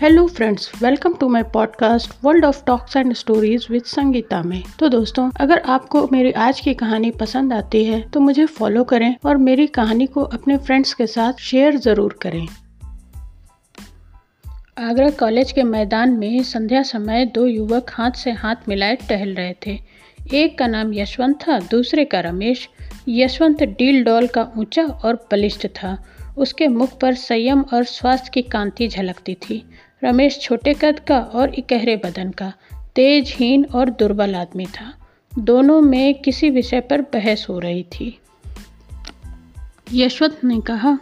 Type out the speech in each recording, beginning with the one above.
Hello friends welcome to my podcast world of talks and stories with Sangeeta में। तो दोस्तों, अगर आपको मेरी आज की कहानी पसंद आती है तो मुझे फॉलो करें और मेरी कहानी को अपने फ्रेंड्स के साथ शेयर ज़रूर करें। आगरा कॉलेज के मैदान में संध्या समय दो युवक हाथ से हाथ मिलाए टहल रहे थे। एक का नाम यशवंत था, दूसरे का रमेश। यशवंत डील डॉल का ऊँचा और बलिष्ठ था। उसके मुख पर संयम और स्वास्थ्य की कांति झलकती थी। रमेश छोटे कद का और इकहरे बदन का तेजहीन और दुर्बल आदमी था। दोनों में किसी विषय पर बहस हो रही थी। यशवंत ने कहा,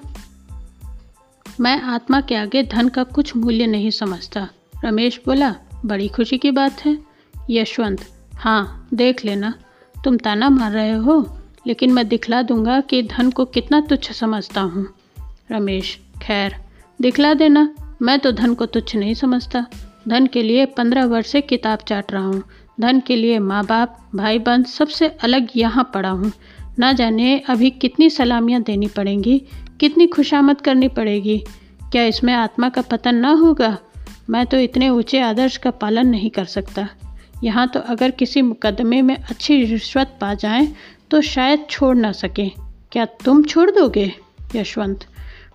मैं आत्मा के आगे धन का कुछ मूल्य नहीं समझता। रमेश बोला, बड़ी खुशी की बात है। यशवंत हाँ देख लेना। तुम ताना मार रहे हो, लेकिन मैं दिखला दूँगा कि धन को कितना तुच्छ समझता हूँ। रमेश, खैर, दिखला देना। मैं तो धन को तुच्छ नहीं समझता। धन के लिए पंद्रह वर्ष से किताब चाट रहा हूँ। धन के लिए माँ बाप भाई बहन सबसे अलग यहाँ पड़ा हूँ। ना जाने अभी कितनी सलामियाँ देनी पड़ेंगी, कितनी खुशामद करनी पड़ेगी। क्या इसमें आत्मा का पतन ना होगा? मैं तो इतने ऊँचे आदर्श का पालन नहीं कर सकता। यहाँ तो अगर किसी मुकदमे में अच्छी रिश्वत पा जाएँ तो शायद छोड़ ना सकें। क्या तुम छोड़ दोगे, यशवंत?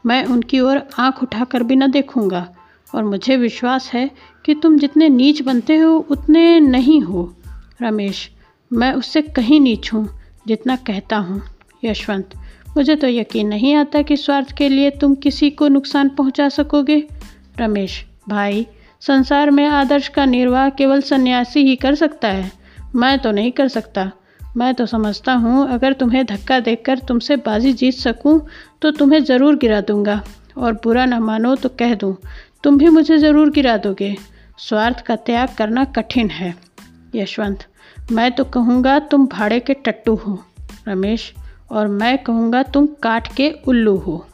मैं उनकी ओर आँख उठाकर भी न देखूँगा। और मुझे विश्वास है कि तुम जितने नीच बनते हो, उतने नहीं हो। रमेश, मैं उससे कहीं नीच हूँ, जितना कहता हूँ। यशवंत, मुझे तो यकीन नहीं आता कि स्वार्थ के लिए तुम किसी को नुकसान पहुँचा सकोगे। रमेश, भाई, संसार में आदर्श का निर्वाह केवल सन्यासी ही कर सकता है। मैं तो नहीं कर सकता। मैं तो समझता हूँ, अगर तुम्हें धक्का देकर तुमसे बाजी जीत सकूँ तो तुम्हें ज़रूर गिरा दूँगा। और बुरा ना मानो तो कह दूँ, तुम भी मुझे ज़रूर गिरा दोगे। स्वार्थ का त्याग करना कठिन है। यशवंत, मैं तो कहूँगा तुम भाड़े के टट्टू हो, रमेश, और मैं कहूँगा तुम काट के उल्लू हो।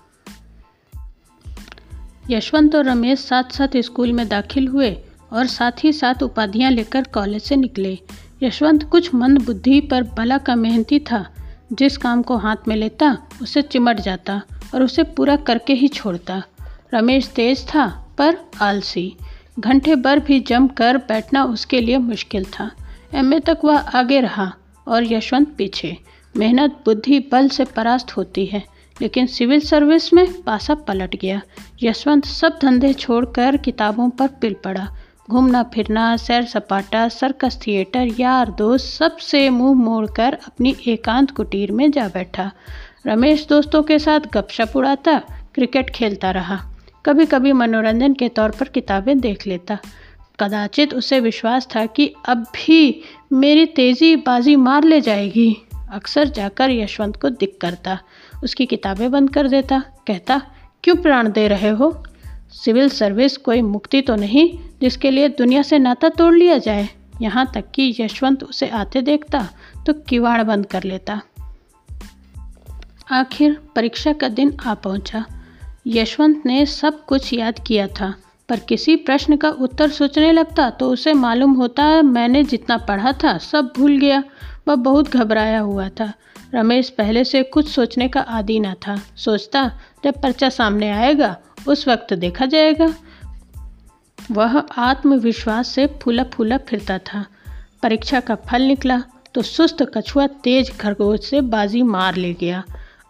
यशवंत और रमेश साथ साथ स्कूल में दाखिल हुए और साथ ही साथ उपाधियाँ लेकर कॉलेज से निकले। यशवंत कुछ मंद बुद्धि पर भला का मेहनती था। जिस काम को हाथ में लेता, उसे चिमट जाता और उसे पूरा करके ही छोड़ता। रमेश तेज था, पर आलसी। घंटे भर भी जम कर बैठना उसके लिए मुश्किल था। एमए तक वह आगे रहा और यशवंत पीछे। मेहनत, बुद्धि, बल से परास्त होती है, लेकिन सिविल सर्विस में पासा पलट गया। यशवंत सब धंधे छोड़कर किताबों पर पिल पड़ा। घूमना, फिरना, सैर सपाटा सर्कस थिएटर यार दोस्त, सबसे मुँह मोड़कर अपनी एकांत कुटीर में जा बैठा। रमेश दोस्तों के साथ गपशप उड़ाता, क्रिकेट खेलता रहा। कभी कभी मनोरंजन के तौर पर किताबें देख लेता। कदाचित उसे विश्वास था कि अब भी मेरी तेज़ी बाजी मार ले जाएगी। अक्सर जाकर यशवंत को दिख करता, उसकी किताबें बंद कर देता, कहता, क्यों प्राण दे रहे हो? सिविल सर्विस कोई मुक्ति तो नहीं, जिसके लिए दुनिया से नाता तोड़ लिया जाए। यहाँ तक कि यशवंत उसे आते देखता तो किवाड़ बंद कर लेता। आखिर परीक्षा का दिन आ पहुँचा। यशवंत ने सब कुछ याद किया था, पर किसी प्रश्न का उत्तर सोचने लगता तो उसे मालूम होता, मैंने जितना पढ़ा था सब भूल गया। वह बहुत घबराया हुआ था। रमेश पहले से कुछ सोचने का आदि न था। सोचता, जब पर्चा सामने आएगा उस वक्त देखा जाएगा। वह आत्मविश्वास से फूला फूला फिरता था। परीक्षा का फल निकला तो सुस्त कछुआ तेज खरगोश से बाजी मार ले गया।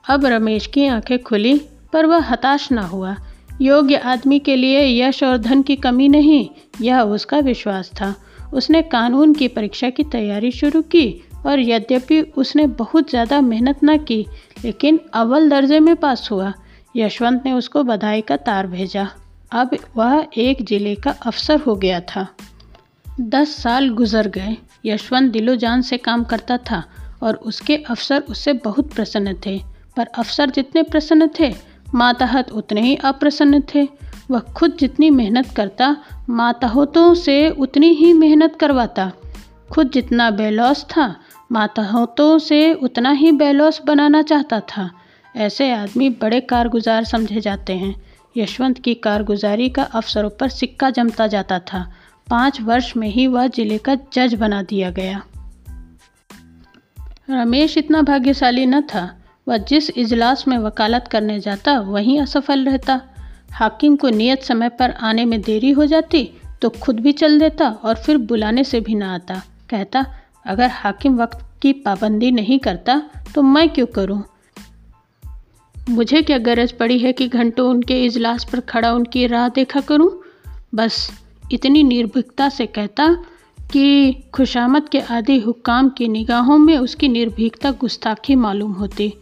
अब रमेश की आँखें खुली, पर वह हताश न हुआ। योग्य आदमी के लिए यश और धन की कमी नहीं, यह उसका विश्वास था। उसने कानून की परीक्षा की तैयारी शुरू की और यद्यपि उसने बहुत ज़्यादा मेहनत न की, लेकिन अव्वल दर्जे में पास हुआ। यशवंत ने उसको बधाई का तार भेजा। अब वह एक ज़िले का अफसर हो गया था। दस साल गुजर गए। यशवंत दिलो जान से काम करता था और उसके अफसर उससे बहुत प्रसन्न थे। पर अफसर जितने प्रसन्न थे, माताहत उतने ही अप्रसन्न थे। वह खुद जितनी मेहनत करता, माताहतों से उतनी ही मेहनत करवाता। खुद जितना बेलौस था, माताहतों से उतना ही बेलौस बनाना चाहता था। ऐसे आदमी बड़े कारगुजार समझे जाते हैं। यशवंत की कारगुजारी का अफसरों पर सिक्का जमता जाता था। पाँच वर्ष में ही वह ज़िले का जज बना दिया गया। रमेश इतना भाग्यशाली न था। वह जिस इजलास में वकालत करने जाता, वहीं असफल रहता। हाकिम को नियत समय पर आने में देरी हो जाती तो खुद भी चल देता और फिर बुलाने से भी ना आता। कहता, अगर हाकिम वक्त की पाबंदी नहीं करता तो मैं क्यों करूँ? मुझे क्या गरज पड़ी है कि घंटों उनके इजलास पर खड़ा उनकी राह देखा करूँ? बस इतनी निर्भीकता से कहता कि खुशामद के आदि हुक्काम की निगाहों में उसकी निर्भीकता गुस्ताखी मालूम होती।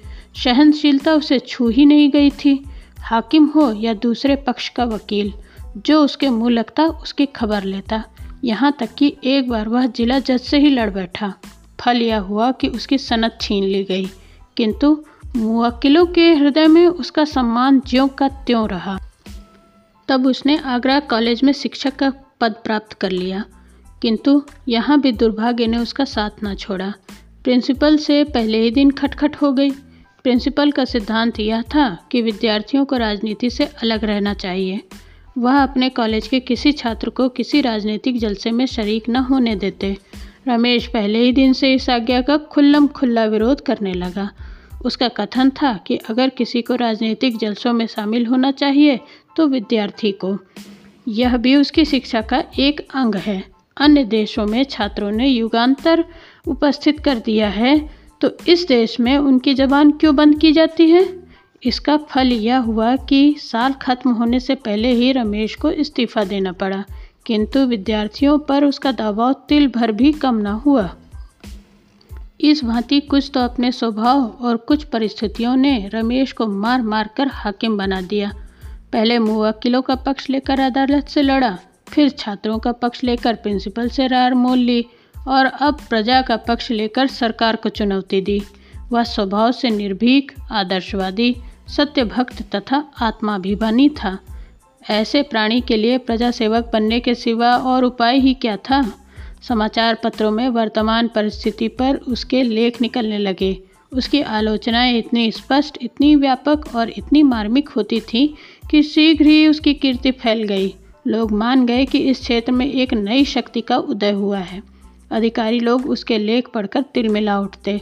सहनशीलता उसे छू ही नहीं गई थी। हाकिम हो या दूसरे पक्ष का वकील, जो उसके मुँह लगता उसकी खबर लेता। यहाँ तक कि एक बार वह जिला जज से ही लड़ बैठा। फल यह हुआ कि उसकी सनत छीन ली गई, किंतु मुवक्किलों के हृदय में उसका सम्मान ज्यों का त्यों रहा। तब उसने आगरा कॉलेज में शिक्षक का पद प्राप्त कर लिया। किंतु यहाँ भी दुर्भाग्य ने उसका साथ ना छोड़ा। प्रिंसिपल से पहले ही दिन खटखट हो गई। प्रिंसिपल का सिद्धांत यह था कि विद्यार्थियों को राजनीति से अलग रहना चाहिए। वह अपने कॉलेज के किसी छात्र को किसी राजनीतिक जलसे में शरीक न होने देते। रमेश पहले ही दिन से इस आज्ञा का खुल्लम खुल्ला विरोध करने लगा। उसका कथन था कि अगर किसी को राजनीतिक जलसों में शामिल होना चाहिए तो विद्यार्थी को। यह भी उसकी शिक्षा का एक अंग है। अन्य देशों में छात्रों ने युगांतर उपस्थित कर दिया है तो इस देश में उनकी जबान क्यों बंद की जाती है? इसका फल यह हुआ कि साल खत्म होने से पहले ही रमेश को इस्तीफा देना पड़ा, किंतु विद्यार्थियों पर उसका दबाव तिल भर भी कम न हुआ। इस भांति कुछ तो अपने स्वभाव और कुछ परिस्थितियों ने रमेश को मार मार कर हाकिम बना दिया। पहले मुवक्किलों का पक्ष लेकर अदालत से लड़ा, फिर छात्रों का पक्ष लेकर प्रिंसिपल से रार मोल ली और अब प्रजा का पक्ष लेकर सरकार को चुनौती दी। वह स्वभाव से निर्भीक, आदर्शवादी, सत्यभक्त तथा आत्माभिमानी था। ऐसे प्राणी के लिए प्रजा सेवक बनने के सिवा और उपाय ही क्या था? समाचार पत्रों में वर्तमान परिस्थिति पर उसके लेख निकलने लगे। उसकी आलोचनाएँ इतनी स्पष्ट, इतनी व्यापक और इतनी मार्मिक होती थी कि शीघ्र ही उसकी कीर्ति फैल गई। लोग मान गए कि इस क्षेत्र में एक नई शक्ति का उदय हुआ है। अधिकारी लोग उसके लेख पढ़कर तिलमिला उठते।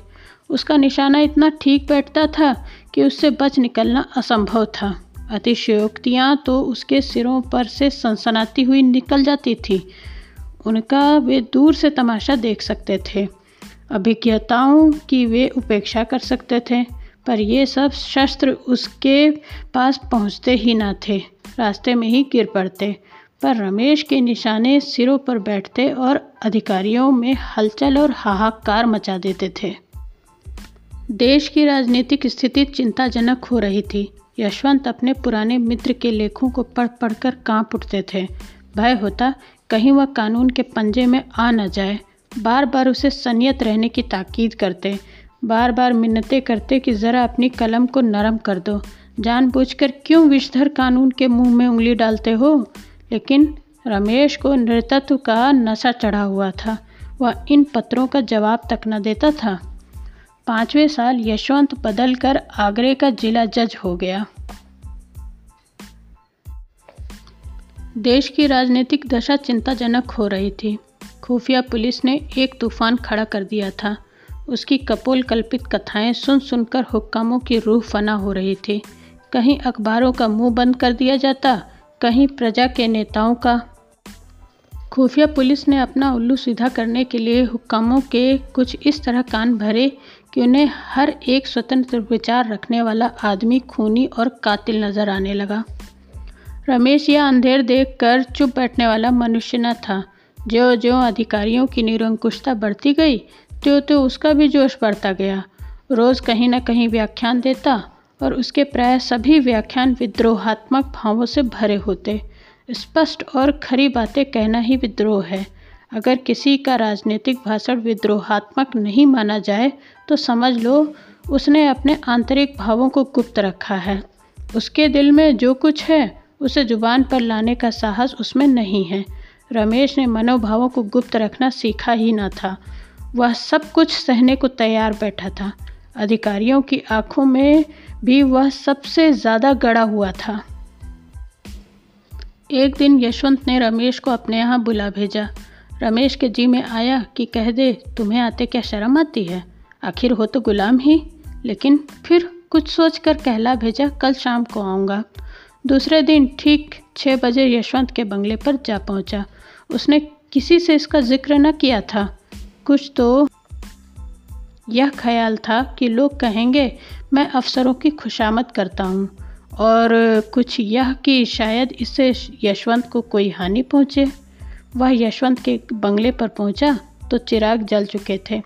उसका निशाना इतना ठीक बैठता था कि उससे बच निकलना असंभव था। अतिशयोक्तियाँ तो उसके सिरों पर से सनसनाती हुई निकल जाती थी। उनका वे दूर से तमाशा देख सकते थे। अभिज्ञताओं की वे उपेक्षा कर सकते थे, पर ये सब शस्त्र उसके पास पहुँचते ही ना थे, रास्ते में ही गिर पड़ते। पर रमेश के निशाने सिरों पर बैठते और अधिकारियों में हलचल और हाहाकार मचा देते थे। देश की राजनीतिक स्थिति चिंताजनक हो रही थी। यशवंत अपने पुराने मित्र के लेखों को पढ़ पढ़कर काँप उठते थे। भय होता कहीं वह कानून के पंजे में आ न जाए। बार बार उसे सनियत रहने की ताकीद करते। बार बार मिन्नतें करते कि ज़रा अपनी कलम को नरम कर दो। जानबूझकर क्यों विषधर कानून के मुँह में उंगली डालते हो? लेकिन रमेश को नृतत्व का नशा चढ़ा हुआ था। वह इन पत्रों का जवाब तक न देता था। पाँचवें साल यशवंत बदल कर आगरे का जिला जज हो गया। देश की राजनीतिक दशा चिंताजनक हो रही थी। खुफिया पुलिस ने एक तूफ़ान खड़ा कर दिया था। उसकी कपोल कल्पित कथाएँ सुन सुनकर हुक्कामों की रूह फना हो रही थी। कहीं अखबारों का मुँह बंद कर दिया जाता, कहीं प्रजा के नेताओं का। खुफिया पुलिस ने अपना उल्लू सीधा करने के लिए हुक्कामों के कुछ इस तरह कान भरे कि उन्हें हर एक स्वतंत्र विचार रखने वाला आदमी खूनी और कातिल नज़र आने लगा। रमेश, यह अंधेर देख कर चुप बैठने वाला मनुष्य न था। जो जो अधिकारियों की निरंकुशता बढ़ती गई त्यों तो उसका भी जोश बढ़ता गया। रोज़ कहीं ना कहीं व्याख्यान देता और उसके प्राय सभी व्याख्यान विद्रोहात्मक भावों से भरे होते। स्पष्ट और खरी बातें कहना ही विद्रोह है। अगर किसी का राजनीतिक भाषण विद्रोहात्मक नहीं माना जाए तो समझ लो, उसने अपने आंतरिक भावों को गुप्त रखा है। उसके दिल में जो कुछ है उसे ज़ुबान पर लाने का साहस उसमें नहीं है। रमेश ने मनोभावों को गुप्त रखना सीखा ही ना था। वह सब कुछ सहने को तैयार बैठा था। अधिकारियों की आँखों में भी वह सबसे ज़्यादा गड़ा हुआ था। एक दिन यशवंत ने रमेश को अपने यहाँ बुला भेजा। रमेश के जी में आया कि कह दे, तुम्हें आते क्या शर्म आती है? आखिर हो तो गुलाम ही। लेकिन फिर कुछ सोच कर कहला भेजा, कल शाम को आऊँगा। दूसरे दिन ठीक छः बजे यशवंत के बंगले पर जा पहुँचा। उसने किसी से इसका ज़िक्र न किया था। कुछ तो यह ख्याल था कि लोग कहेंगे, मैं अफसरों की खुशामद करता हूँ। और कुछ यह कि शायद इससे यशवंत को कोई हानि पहुँचे। वह यशवंत के बंगले पर पहुँचा तो चिराग जल चुके थे।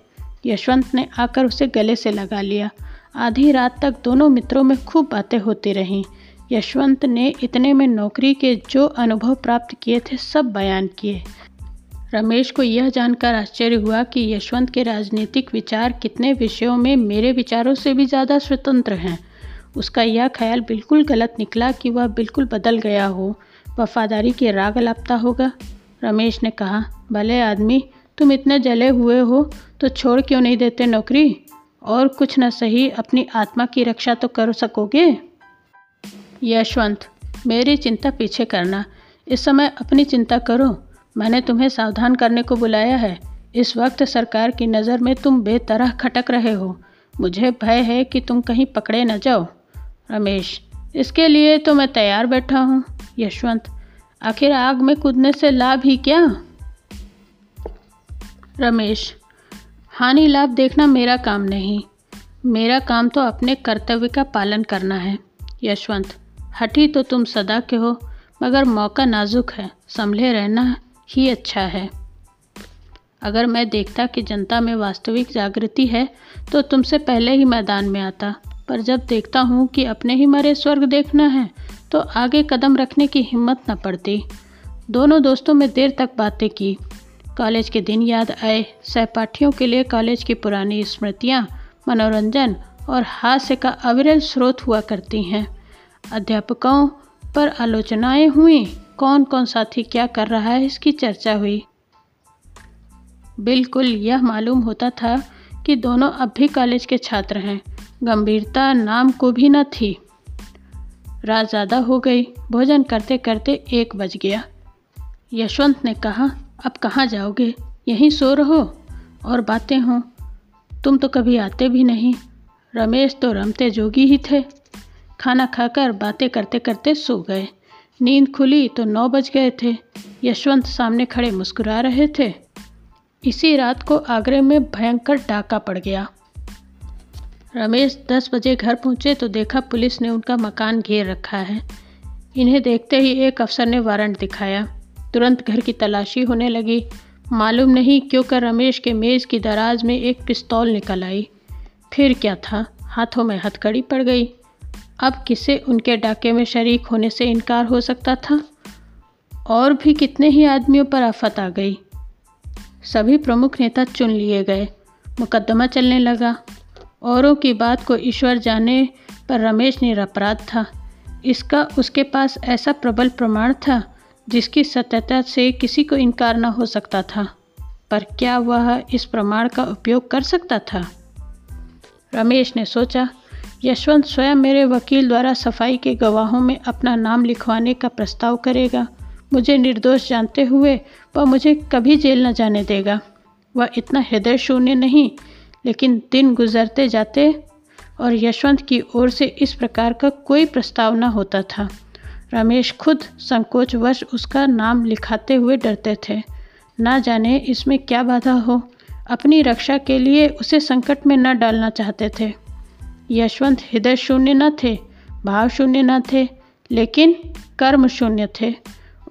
यशवंत ने आकर उसे गले से लगा लिया। आधी रात तक दोनों मित्रों में खूब बातें होती रहीं। यशवंत ने इतने में नौकरी के जो अनुभव प्राप्त किए थे, सब बयान किए। रमेश को यह जानकर आश्चर्य हुआ कि यशवंत के राजनीतिक विचार कितने विषयों में मेरे विचारों से भी ज़्यादा स्वतंत्र हैं। उसका यह ख्याल बिल्कुल गलत निकला कि वह बिल्कुल बदल गया हो। वफादारी के राग लापता होगा, रमेश ने कहा। भले आदमी, तुम इतने जले हुए हो तो छोड़ क्यों नहीं देते नौकरी? और कुछ न सही, अपनी आत्मा की रक्षा तो कर सकोगे? यशवंत, मेरी चिंता पीछे करना। इस समय अपनी चिंता करो। मैंने तुम्हें सावधान करने को बुलाया है। इस वक्त सरकार की नज़र में तुम बेतरह खटक रहे हो। मुझे भय है कि तुम कहीं पकड़े न जाओ। रमेश, इसके लिए तो मैं तैयार बैठा हूँ। यशवंत, आखिर आग में कूदने से लाभ ही क्या? रमेश, हानि लाभ देखना मेरा काम नहीं। मेरा काम तो अपने कर्तव्य का पालन करना है। यशवंत हठी तो तुम सदा के हो, मगर मौका नाजुक है। संभले रहना ही अच्छा है। अगर मैं देखता कि जनता में वास्तविक जागृति है तो तुमसे पहले ही मैदान में आता। पर जब देखता हूँ कि अपने ही मरे स्वर्ग देखना है तो आगे कदम रखने की हिम्मत न पड़ती। दोनों दोस्तों में देर तक बातें की। कॉलेज के दिन याद आए, सहपाठियों के लिए कॉलेज की पुरानी स्मृतियाँ, मनोरंजन और हास्य का अविरल स्रोत हुआ करती हैं। अध्यापकों पर आलोचनाएँ हुई। कौन कौन साथी क्या कर रहा है, इसकी चर्चा हुई। बिल्कुल यह मालूम होता था कि दोनों अब भी कॉलेज के छात्र हैं। गंभीरता नाम को भी न थी। रात ज़्यादा हो गई। भोजन करते करते एक बज गया। यशवंत ने कहा, अब कहाँ जाओगे? यहीं सो रहो। और बातें हों। तुम तो कभी आते भी नहीं। रमेश तो रमते जोगी ही थे। खाना खाकर बातें करते करते सो गए। नींद खुली तो नौ बज गए थे। यशवंत सामने खड़े मुस्कुरा रहे थे। इसी रात को आगरे में भयंकर डाका पड़ गया। रमेश दस बजे घर पहुँचे तो देखा पुलिस ने उनका मकान घेर रखा है। इन्हें देखते ही एक अफसर ने वारंट दिखाया। तुरंत घर की तलाशी होने लगी। मालूम नहीं क्यों कर रमेश के मेज़ की दराज में एक पिस्तौल निकल आई। फिर क्या था? हाथों में हथकड़ी पड़ गई। अब किसे उनके डाके में शरीक होने से इनकार हो सकता था? और भी कितने ही आदमियों पर आफत आ गई। सभी प्रमुख नेता चुन लिए गए। मुकदमा चलने लगा। औरों की बात को ईश्वर जाने पर रमेश निरपराध था। इसका उसके पास ऐसा प्रबल प्रमाण था जिसकी सत्यता से किसी को इनकार न हो सकता था। पर क्या वह इस प्रमाण का उपयोग कर सकता था? रमेश ने सोचा यशवंत स्वयं मेरे वकील द्वारा सफ़ाई के गवाहों में अपना नाम लिखवाने का प्रस्ताव करेगा। मुझे निर्दोष जानते हुए वह मुझे कभी जेल न जाने देगा। वह इतना हृदय शून्य नहीं, लेकिन दिन गुजरते जाते और यशवंत की ओर से इस प्रकार का कोई प्रस्ताव न होता था। रमेश खुद संकोचवश उसका नाम लिखाते हुए डरते थे। ना जाने इसमें क्या बाधा हो। अपनी रक्षा के लिए उसे संकट में न डालना चाहते थे। यशवंत हृदय शून्य न थे, भाव शून्य न थे, लेकिन कर्म शून्य थे।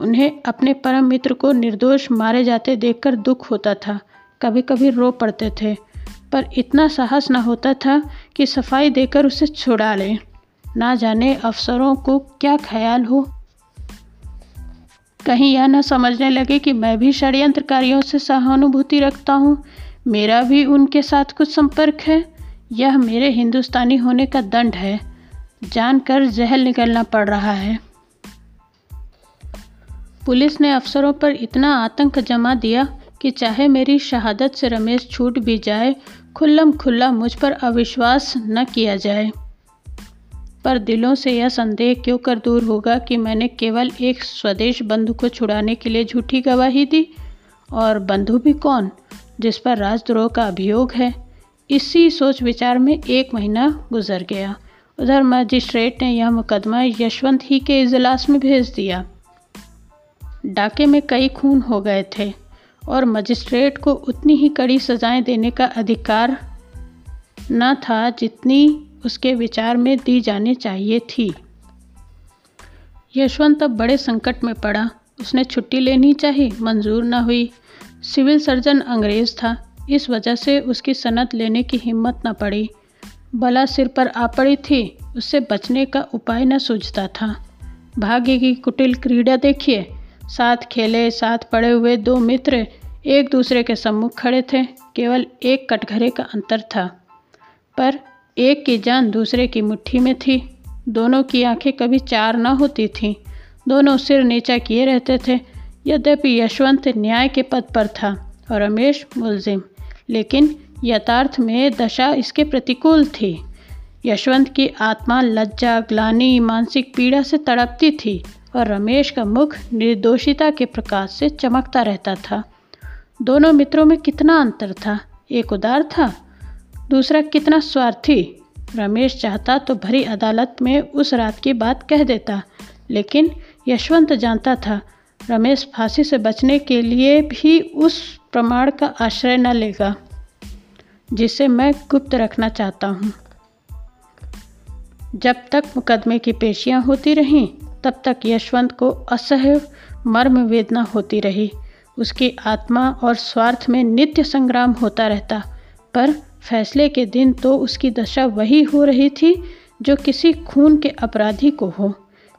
उन्हें अपने परम मित्र को निर्दोष मारे जाते देखकर दुख होता था। कभी कभी रो पड़ते थे, पर इतना साहस न होता था कि सफ़ाई देकर उसे छुड़ा लें। ना जाने अफसरों को क्या ख्याल हो। कहीं यह न समझने लगे कि मैं भी षड्यंत्रकारियों से सहानुभूति रखता हूँ। मेरा भी उनके साथ कुछ संपर्क है। यह मेरे हिंदुस्तानी होने का दंड है। जानकर जहल निकलना पड़ रहा है। पुलिस ने अफसरों पर इतना आतंक जमा दिया कि चाहे मेरी शहादत से रमेश छूट भी जाए, खुल्लम खुल्ला मुझ पर अविश्वास न किया जाए। पर दिलों से यह संदेह क्यों कर दूर होगा कि मैंने केवल एक स्वदेश बंधु को छुड़ाने के लिए झूठी गवाही दी? और बंधु भी कौन, जिस पर राजद्रोह का अभियोग है? इसी सोच विचार में एक महीना गुजर गया। उधर मजिस्ट्रेट ने यह मुकदमा यशवंत ही के इजलास में भेज दिया। डाके में कई खून हो गए थे और मजिस्ट्रेट को उतनी ही कड़ी सजाएँ देने का अधिकार न था जितनी उसके विचार में दी जानी चाहिए थी। यशवंत अब बड़े संकट में पड़ा। उसने छुट्टी लेनी चाहिए, मंजूर न हुई। सिविल सर्जन अंग्रेज़ था। इस वजह से उसकी सनत लेने की हिम्मत न पड़ी। बला सिर पर आ पड़ी थी, उससे बचने का उपाय न सूझता था। भाग्य की कुटिल क्रीड़ा देखिए। साथ खेले, साथ पड़े हुए दो मित्र एक दूसरे के सम्मुख खड़े थे, केवल एक कटघरे का अंतर था। पर एक की जान दूसरे की मुट्ठी में थी। दोनों की आँखें कभी चार न होती थीं। दोनों सिर नीचा किए रहते थे। यद्यपि यशवंत न्याय के पद पर था और रमेश मुलजिम। लेकिन यथार्थ में दशा इसके प्रतिकूल थी। यशवंत की आत्मा लज्जा, ग्लानी, मानसिक पीड़ा से तड़पती थी और रमेश का मुख निर्दोषिता के प्रकाश से चमकता रहता था। दोनों मित्रों में कितना अंतर था? एक उदार था, दूसरा कितना स्वार्थी। रमेश चाहता तो भरी अदालत में उस रात की बात कह देता, लेकिन यशवंत जानता था रमेश फांसी से बचने के लिए भी उस प्रमाण का आश्रय न लेगा, जिसे मैं गुप्त रखना चाहता हूँ। जब तक मुकदमे की पेशियाँ होती रहीं, तब तक यशवंत को असह्य, मर्म वेदना होती रही। उसकी आत्मा और स्वार्थ में नित्य संग्राम होता रहता, पर फैसले के दिन तो उसकी दशा वही हो रही थी, जो किसी खून के अपराधी को हो।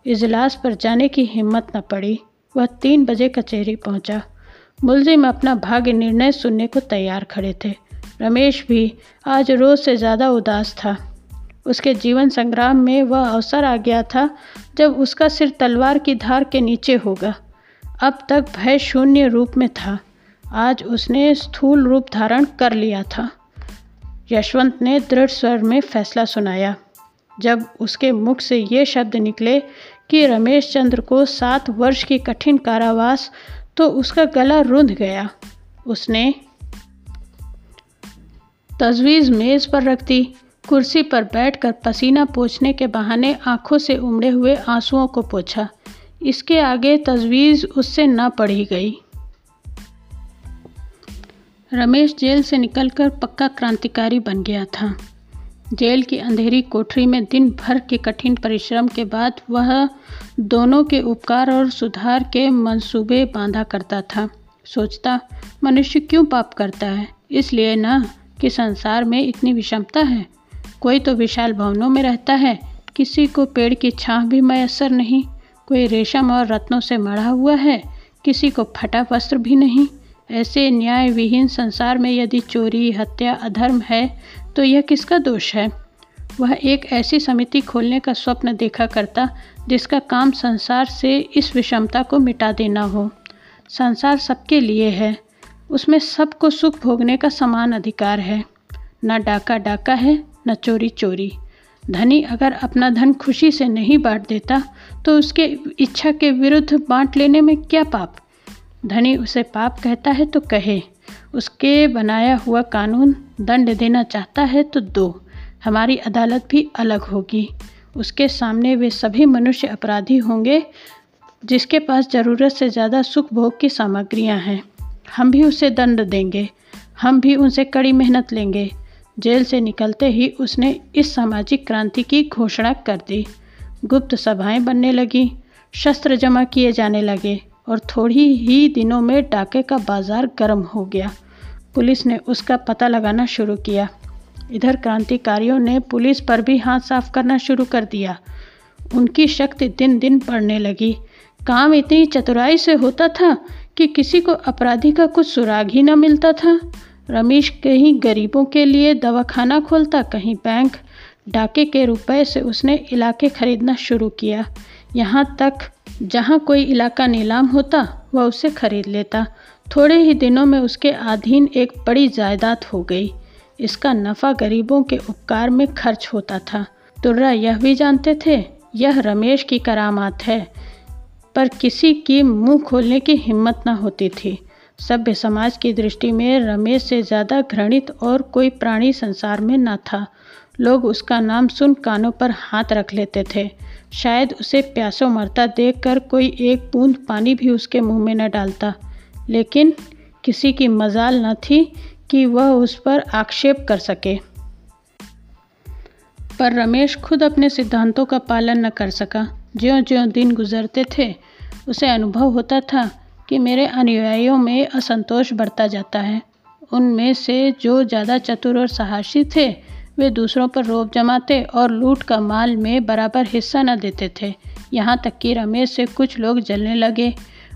इजलास पर जाने की हिम्मत न पड़ी। वह तीन बजे कचहरी पहुँचा। मुलजिम अपना भाग्य निर्णय सुनने को तैयार खड़े थे। रमेश भी आज रोज़ से ज़्यादा उदास था। उसके जीवन संग्राम में वह अवसर आ गया था जब उसका सिर तलवार की धार के नीचे होगा। अब तक भय शून्य रूप में था। आज उसने स्थूल रूप धारण कर लिया था। यशवंत ने दृढ़ स्वर में फैसला सुनाया। जब उसके मुख से ये शब्द निकले कि रमेश चंद्र को सात वर्ष की कठिन कारावास तो उसका गला रुंध गया। उसने तजवीज़ मेज़ पर रख दी। कुर्सी पर बैठकर पसीना पोछने के बहाने आँखों से उमड़े हुए आंसुओं को पोछा। इसके आगे तजवीज़ उससे न पढ़ी गई। रमेश जेल से निकलकर पक्का क्रांतिकारी बन गया था। जेल की अंधेरी कोठरी में दिन भर के कठिन परिश्रम के बाद वह दोनों के उपकार और सुधार के मंसूबे बांधा करता था। सोचता, मनुष्य क्यों पाप करता है? इसलिए ना कि संसार में इतनी विषमता है। कोई तो विशाल भवनों में रहता है। किसी को पेड़ की छाँव भी मैसर नहीं। कोई रेशम और रत्नों से मढ़ा हुआ है। किसी को फटा वस्त्र भी नहीं। ऐसे न्याय विहीन संसार में यदि चोरी, हत्या, अधर्म है तो यह किसका दोष है? वह एक ऐसी समिति खोलने का स्वप्न देखा करता, जिसका काम संसार से इस विषमता को मिटा देना हो। संसार सबके लिए है। उसमें सबको सुख भोगने का समान अधिकार है। न डाका डाका है, न चोरी चोरी। धनी अगर अपना धन खुशी से नहीं बांट देता तो उसके इच्छा के विरुद्ध बांट लेने में क्या पाप? धनी उसे पाप कहता है तो कहे, उसके बनाया हुआ कानून दंड देना चाहता है तो दो, हमारी अदालत भी अलग होगी। उसके सामने वे सभी मनुष्य अपराधी होंगे, जिसके पास ज़रूरत से ज़्यादा सुख भोग की सामग्रियाँ हैं। हम भी उसे दंड देंगे, हम भी उनसे कड़ी मेहनत लेंगे। जेल से निकलते ही उसने इस सामाजिक क्रांति की घोषणा कर दी। गुप्त सभाएँ बनने लगीं, शस्त्र जमा किए जाने लगे और थोड़ी ही दिनों में डाके का बाज़ार गर्म हो गया। पुलिस ने उसका पता लगाना शुरू किया। इधर क्रांतिकारियों ने पुलिस पर भी हाथ साफ़ करना शुरू कर दिया। उनकी शक्ति दिन दिन बढ़ने लगी। काम इतनी चतुराई से होता था कि किसी को अपराधी का कुछ सुराग ही न मिलता था। रमेश कहीं गरीबों के लिए दवाखाना खोलता, कहीं बैंक। डाके के रुपए से उसने इलाके खरीदना शुरू किया। यहाँ तक जहाँ कोई इलाका नीलाम होता, वह उसे खरीद लेता। थोड़े ही दिनों में उसके अधीन एक बड़ी जायदाद हो गई। इसका नफ़ा गरीबों के उपकार में खर्च होता था। तुर्रा यह भी जानते थे, यह रमेश की करामात है, पर किसी की मुँह खोलने की हिम्मत न होती थी। सभ्य समाज की दृष्टि में रमेश से ज़्यादा घृणित और कोई प्राणी संसार में न था। लोग उसका नाम सुन कानों पर हाथ रख लेते थे। शायद उसे प्यासों मरता देखकर कोई एक बूंद पानी भी उसके मुँह में न डालता। लेकिन किसी की मजाल न थी कि वह उस पर आक्षेप कर सके। पर रमेश खुद अपने सिद्धांतों का पालन न कर सका। ज्यों ज्यों दिन गुजरते थे, उसे अनुभव होता था कि मेरे अनुयायियों में असंतोष बढ़ता जाता है। उनमें से जो ज़्यादा चतुर और साहसी थे वे दूसरों पर रोब जमाते और लूट का माल में बराबर हिस्सा न देते थे। यहाँ तक कि रमेश से कुछ लोग जलने लगे।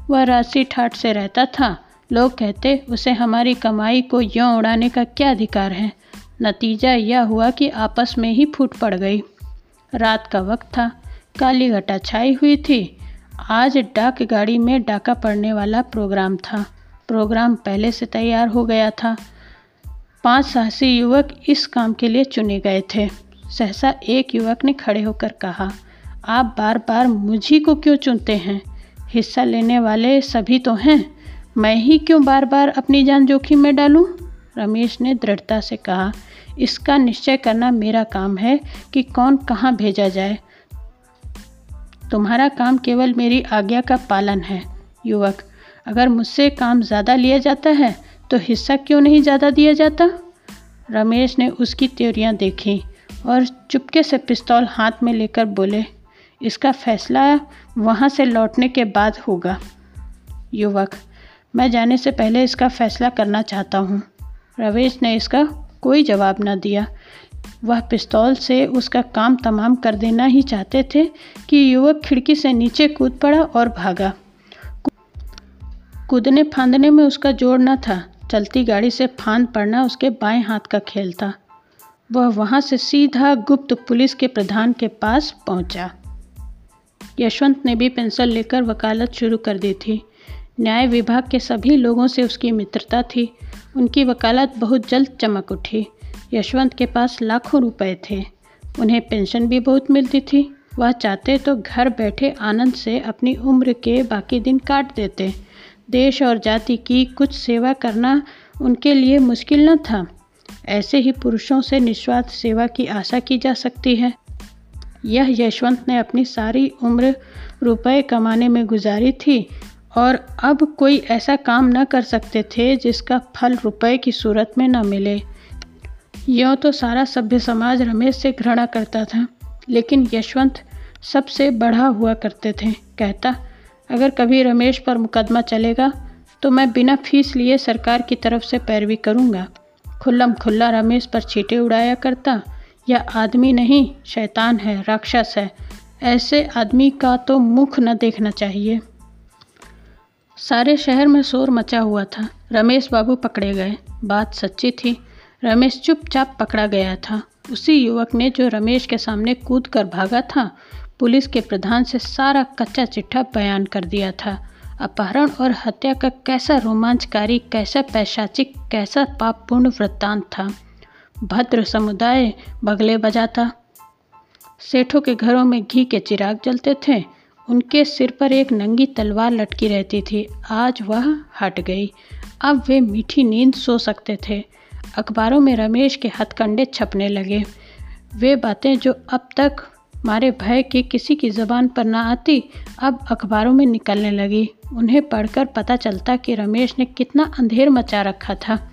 वह राशि ठाट से रहता था। लोग कहते, उसे हमारी कमाई को यों उड़ाने का क्या अधिकार है? नतीजा यह हुआ कि आपस में ही फूट पड़ गई। रात का वक्त था। काली घटा छाई हुई थी। आज डाक गाड़ी में डाका पड़ने वाला प्रोग्राम था। प्रोग्राम पहले से तैयार हो गया था। पाँच साहसी युवक इस काम के लिए चुने गए थे। सहसा एक युवक ने खड़े होकर कहा, आप बार बार मुझी को क्यों चुनते हैं? हिस्सा लेने वाले सभी तो हैं। मैं ही क्यों बार बार अपनी जान जोखिम में डालूं? रमेश ने दृढ़ता से कहा, इसका निश्चय करना मेरा काम है कि कौन कहाँ भेजा जाए। तुम्हारा काम केवल मेरी आज्ञा का पालन है। युवक, अगर मुझसे काम ज़्यादा लिया जाता है तो हिस्सा क्यों नहीं ज़्यादा दिया जाता? रमेश ने उसकी त्योरियाँ देखी और चुपके से पिस्तौल हाथ में लेकर बोले, इसका फैसला वहाँ से लौटने के बाद होगा। युवक, मैं जाने से पहले इसका फैसला करना चाहता हूँ। रमेश ने इसका कोई जवाब न दिया। वह पिस्तौल से उसका काम तमाम कर देना ही चाहते थे कि युवक खिड़की से नीचे कूद पड़ा और भागा। कूदने फांदने में उसका ज़ोर न था। चलती गाड़ी से फांद पड़ना उसके बाएँ हाथ का खेल था। वह वहाँ से सीधा गुप्त पुलिस के प्रधान के पास पहुँचा। यशवंत ने भी पेंसिल लेकर वकालत शुरू कर दी थी। न्याय विभाग के सभी लोगों से उसकी मित्रता थी। उनकी वकालत बहुत जल्द चमक उठी। यशवंत के पास लाखों रुपए थे। उन्हें पेंशन भी बहुत मिलती थी। वह चाहते तो घर बैठे आनंद से अपनी उम्र के बाकी दिन काट देते। देश और जाति की कुछ सेवा करना उनके लिए मुश्किल न था। ऐसे ही पुरुषों से निस्वार्थ सेवा की आशा की जा सकती है। यह यशवंत ने अपनी सारी उम्र रुपए कमाने में गुजारी थी और अब कोई ऐसा काम न कर सकते थे जिसका फल रुपए की सूरत में न मिले। यह तो सारा सभ्य समाज रमेश से घृणा करता था, लेकिन यशवंत सबसे बढ़ा हुआ करते थे, कहता अगर कभी रमेश पर मुकदमा चलेगा तो मैं बिना फ़ीस लिए सरकार की तरफ़ से पैरवी करूँगा। खुल्लम खुल्ला रमेश पर छीटे उड़ाया करता, यह आदमी नहीं, शैतान है, राक्षस है। ऐसे आदमी का तो मुख न देखना चाहिए। सारे शहर में शोर मचा हुआ था। रमेश बाबू पकड़े गए। बात सच्ची थी। रमेश चुपचाप पकड़ा गया था। उसी युवक ने जो रमेश के सामने कूद कर भागा था पुलिस के प्रधान से सारा कच्चा चिट्ठा बयान कर दिया था। अपहरण और हत्या का कैसा रोमांचकारी, कैसा पैशाचिक, कैसा पापपूर्ण वृत्तांत था। भद्र समुदाय बगले बजाता। सेठों के घरों में घी के चिराग जलते थे। उनके सिर पर एक नंगी तलवार लटकी रहती थी। आज वह हट गई। अब वे मीठी नींद सो सकते थे। अखबारों में रमेश के हथकंडे छपने लगे। वे बातें जो अब तक मारे भय के किसी की ज़बान पर ना आती, अब अखबारों में निकलने लगी। उन्हें पढ़कर पता चलता कि रमेश ने कितना अंधेर मचा रखा था।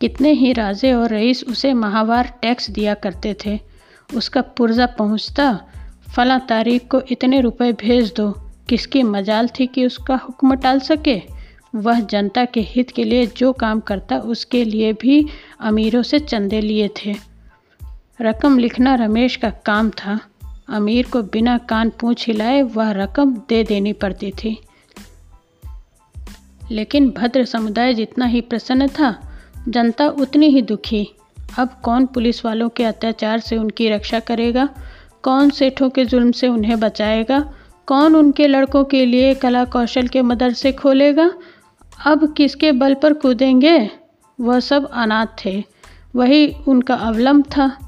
कितने ही राजे और रईस उसे माहवार टैक्स दिया करते थे। उसका पुर्जा पहुँचता, फला तारीख को इतने रुपए भेज दो। किसकी मजाल थी कि उसका हुक्म टाल सके? वह जनता के हित के लिए जो काम करता, उसके लिए भी अमीरों से चंदे लिए थे। रकम लिखना रमेश का काम था। अमीर को बिना कान पूछ हिलाए वह रकम दे देनी पड़ती थी। लेकिन भद्र समुदाय जितना ही प्रसन्न था, जनता उतनी ही दुखी। अब कौन पुलिस वालों के अत्याचार से उनकी रक्षा करेगा? कौन सेठों के जुल्म से उन्हें बचाएगा? कौन उनके लड़कों के लिए कला कौशल के मदरसे खोलेगा? अब किसके बल पर कूदेंगे? वह सब अनाथ थे। वही उनका अवलंब था।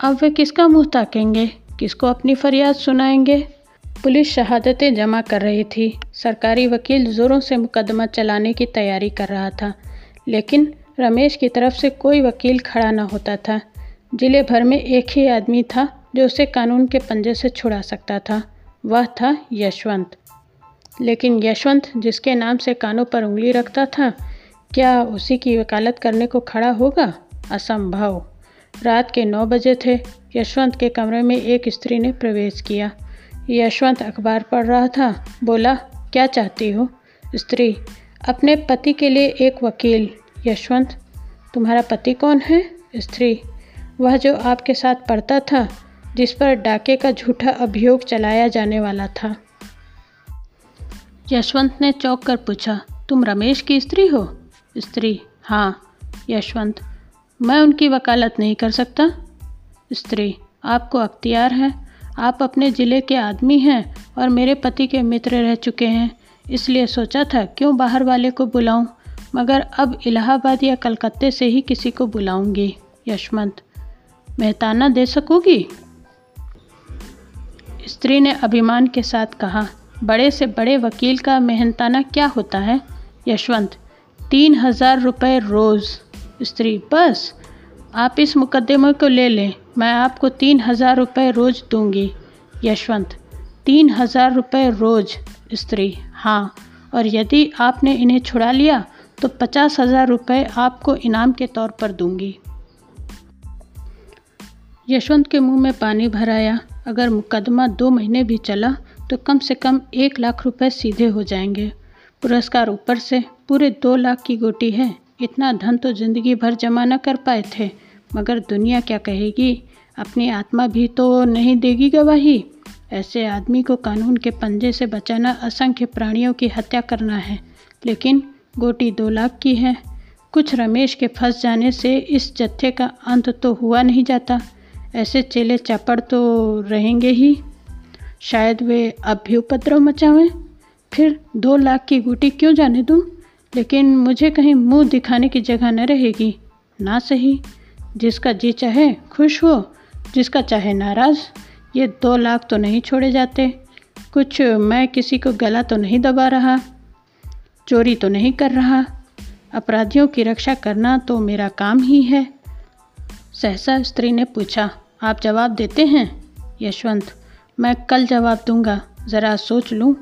अब वे किसका मुँह ताकेंगे? किसको अपनी फरियाद सुनाएँगे? पुलिस शहादतें जमा कर रही थी। सरकारी वकील ज़ोरों से मुकदमा चलाने की तैयारी कर रहा था। लेकिन रमेश की तरफ़ से कोई वकील खड़ा न होता था। ज़िले भर में एक ही आदमी था जो उसे कानून के पंजे से छुड़ा सकता था। वह था यशवंत। लेकिन यशवंत, जिसके नाम से कानों पर उंगली रखता था, क्या उसी की वकालत करने को खड़ा होगा? असंभव। रात के नौ बजे थे। यशवंत के कमरे में एक स्त्री ने प्रवेश किया। यशवंत अखबार पढ़ रहा था। बोला, क्या चाहती हो? स्त्री, अपने पति के लिए एक वकील। यशवंत, तुम्हारा पति कौन है? स्त्री, वह जो आपके साथ पढ़ता था, जिस पर डाके का झूठा अभियोग चलाया जाने वाला था। यशवंत ने चौंक कर पूछा, तुम रमेश की स्त्री हो? स्त्री हाँ। यशवंत मैं उनकी वकालत नहीं कर सकता। स्त्री, आपको अख्तियार है। आप अपने ज़िले के आदमी हैं और मेरे पति के मित्र रह चुके हैं। इसलिए सोचा था, क्यों बाहर वाले को बुलाऊं? मगर अब इलाहाबाद या कलकत्ते से ही किसी को बुलाऊँगी। यशवंत, मेहताना दे सकोगी? स्त्री ने अभिमान के साथ कहा, बड़े से बड़े वकील का मेहनताना क्या होता है? यशवंत, तीन हज़ार रुपये रोज़। स्त्री, बस। आप इस मुकदमे को ले लें। मैं आपको तीन हज़ार रुपये रोज़ दूँगी। यशवंत, तीन हज़ार रुपये रोज़। स्त्री हाँ। और यदि आपने इन्हें छुड़ा लिया तो पचास हज़ार रुपये आपको इनाम के तौर पर दूँगी। यशवंत के मुँह में पानी भराया अगर मुकदमा दो महीने भी चला तो कम से कम एक लाख रुपए सीधे हो जाएँगे। पुरस्कार ऊपर से, पूरे दो लाख की गोटी है। इतना धन तो ज़िंदगी भर जमा न कर पाए थे, मगर दुनिया क्या कहेगी? अपनी आत्मा भी तो नहीं देगी गवाही। ऐसे आदमी को कानून के पंजे से बचाना असंख्य प्राणियों की हत्या करना है, लेकिन गोटी दो लाख की है। कुछ रमेश के फंस जाने से इस जत्थे का अंत तो हुआ नहीं जाता। ऐसे चेले चापड़ तो रहेंगे ही। शायद वे अब भी उपद्रव मचावें। फिर दो लाख की गुटी क्यों जाने दूँ? लेकिन मुझे कहीं मुँह दिखाने की जगह न रहेगी। ना सही। जिसका जी चाहे, खुश हो। जिसका चाहे नाराज़। ये दो लाख तो नहीं छोड़े जाते। कुछ मैं किसी को गला तो नहीं दबा रहा। चोरी तो नहीं कर रहा। अपराधियों की रक्षा करना तो मेरा काम ही है। सहसा स्त्री ने पूछा, आप जवाब देते हैं? यशवंत, मैं कल जवाब दूँगा। ज़रा सोच लूँ।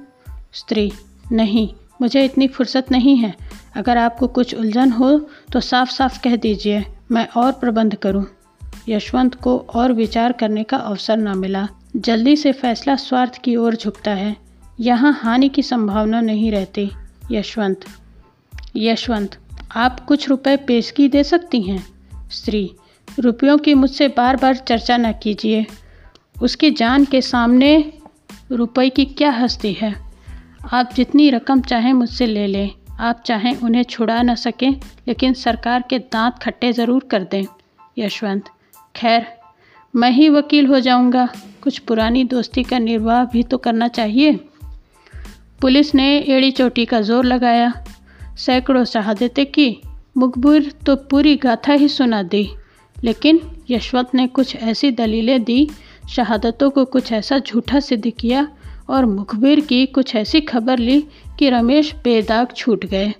स्त्री, नहीं मुझे इतनी फुर्सत नहीं है। अगर आपको कुछ उलझन हो तो साफ़ साफ़ कह दीजिए, मैं और प्रबंध करूँ। यशवंत को और विचार करने का अवसर न मिला। जल्दी से फैसला स्वार्थ की ओर झुकता है। यहाँ हानि की संभावना नहीं रहती। यशवंत। यशवंत, आप कुछ रुपए पेशगी दे सकती हैं? स्त्री, रुपयों की मुझसे बार बार चर्चा न कीजिए। उसकी जान के सामने रुपए की क्या हस्ती है? आप जितनी रकम चाहें मुझसे ले लें। आप चाहें उन्हें छुड़ा न सकें, लेकिन सरकार के दांत खट्टे ज़रूर कर दें। यशवंत, खैर, मैं ही वकील हो जाऊँगा। कुछ पुरानी दोस्ती का निर्वाह भी तो करना चाहिए। पुलिस ने एड़ी चोटी का ज़ोर लगाया। सैकड़ों शहादतें की। मुखबिर तो पूरी गाथा ही सुना दी। लेकिन यशवंत ने कुछ ऐसी दलीलें दी, शहादतों को कुछ ऐसा झूठा सिद्ध किया और मुखबिर की कुछ ऐसी खबर ली कि रमेश बेदाग छूट गए।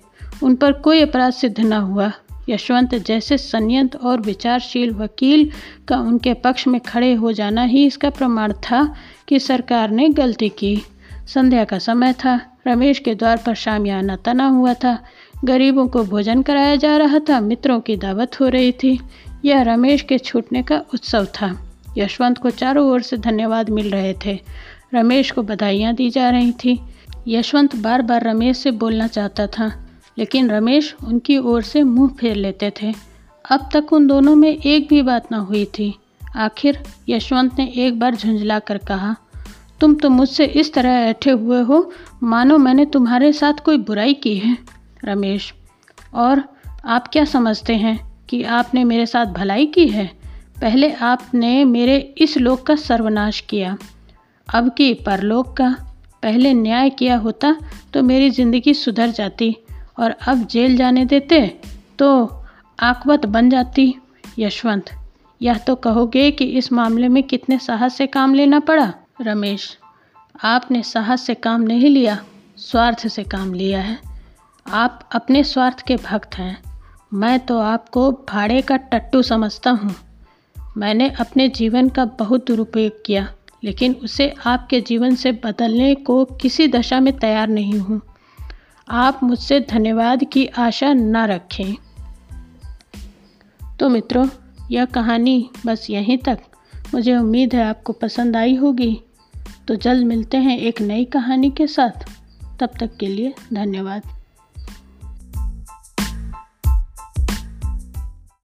उन पर कोई अपराध सिद्ध न हुआ। यशवंत जैसे संयंत और विचारशील वकील का उनके पक्ष में खड़े हो जाना ही इसका प्रमाण था कि सरकार ने गलती की। संध्या का समय था। रमेश के द्वार पर शामियाना तना हुआ था। गरीबों को भोजन कराया जा रहा था। मित्रों की दावत हो रही थी। यह रमेश के छूटने का उत्सव था। यशवंत को चारों ओर से धन्यवाद मिल रहे थे। रमेश को बधाइयाँ दी जा रही थी। यशवंत बार बार रमेश से बोलना चाहता था, लेकिन रमेश उनकी ओर से मुँह फेर लेते थे। अब तक उन दोनों में एक भी बात ना हुई थी। आखिर यशवंत ने एक बार झुंझला कर कहा, तुम तो मुझसे इस तरह बैठे हुए हो, मानो मैंने तुम्हारे साथ कोई बुराई की है। रमेश, और आप क्या समझते हैं कि आपने मेरे साथ भलाई की है? पहले आपने मेरे इस लोक का सर्वनाश किया। अब की परलोक का पहले न्याय किया होता तो मेरी ज़िंदगी सुधर जाती और अब जेल जाने देते तो आकबत बन जाती, यशवंत। यह तो कहोगे कि इस मामले में कितने साहस से काम लेना पड़ा? रमेश, आपने साहस से काम नहीं लिया, स्वार्थ से काम लिया है। आप अपने स्वार्थ के भक्त हैं। मैं तो आपको भाड़े का टट्टू समझता हूँ। मैंने अपने जीवन का बहुत दुरुपयोग किया। लेकिन उसे आपके जीवन से बदलने को किसी दशा में तैयार नहीं हूँ। आप मुझसे धन्यवाद की आशा न रखें। तो मित्रों, यह कहानी बस यहीं तक। मुझे उम्मीद है आपको पसंद आई होगी। तो जल्द मिलते हैं एक नई कहानी के साथ। तब तक के लिए धन्यवाद।